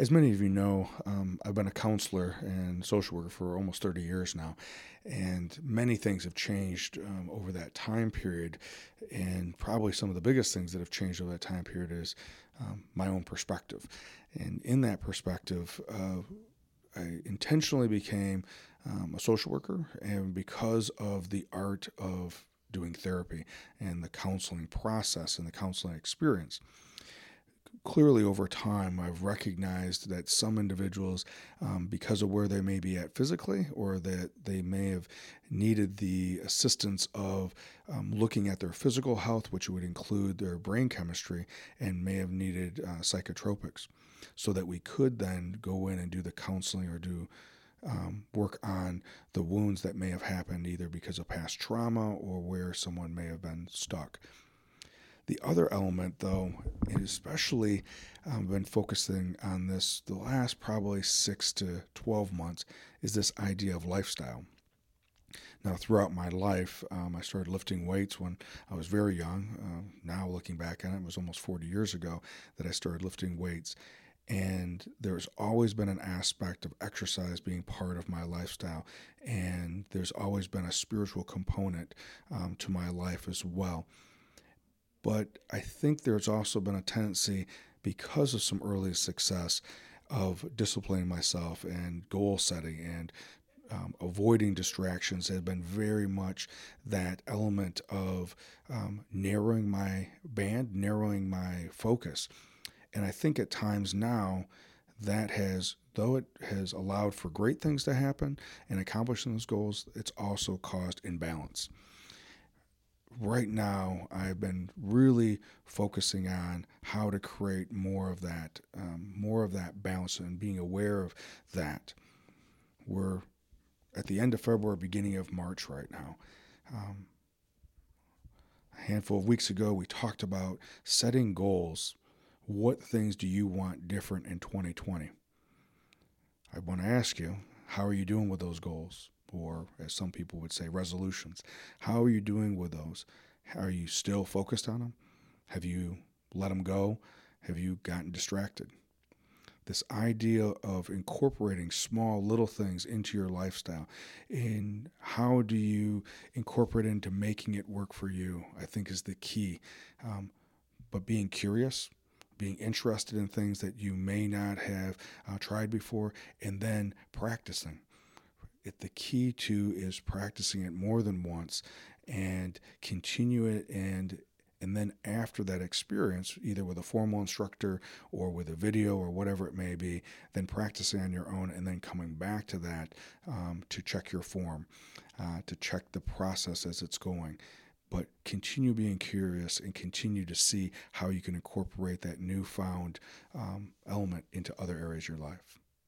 as many of you know, um, I've been a counselor and social worker for almost 30 years now, and many things have changed um, over that time period. And probably some of the biggest things that have changed over that time period is um, my own perspective. And in that perspective, uh, I intentionally became um, a social worker, and because of the art of doing therapy and the counseling process and the counseling experience clearly over time i've recognized that some individuals um, because of where they may be at physically or that they may have needed the assistance of um, looking at their physical health which would include their brain chemistry and may have needed uh, psychotropics so that we could then go in and do the counseling or do um, work on the wounds that may have happened either because of past trauma or where someone may have been stuck the other element, though, and especially I've um, been focusing on this the last probably six to 12 months, is this idea of lifestyle. Now, throughout my life, um, I started lifting weights when I was very young. Uh, now, looking back on it, it was almost 40 years ago that I started lifting weights. And there's always been an aspect of exercise being part of my lifestyle. And there's always been a spiritual component um, to my life as well. But I think there's also been a tendency, because of some early success, of disciplining myself and goal setting and um, avoiding distractions has been very much that element of um, narrowing my band, narrowing my focus. And I think at times now that has, though it has allowed for great things to happen and accomplishing those goals, it's also caused imbalance right now I've been really focusing on how to create more of that, um, more of that balance and being aware of that. We're at the end of February, beginning of March right now. Um, a handful of weeks ago, we talked about setting goals. What things do you want different in 2020? I want to ask you, how are you doing with those goals? Or as some people would say, resolutions. How are you doing with those? Are you still focused on them? Have you let them go? Have you gotten distracted? This idea of incorporating small little things into your lifestyle and how do you incorporate into making it work for you, I think is the key. Um, but being curious, being interested in things that you may not have uh, tried before, and then practicing it, the key to is practicing it more than once and continue it and and then after that experience either with a formal instructor or with a video or whatever it may be then practicing on your own and then coming back to that um, to check your form uh, to check the process as it's going. But continue being curious and continue to see how you can incorporate that newfound um, element into other areas of your life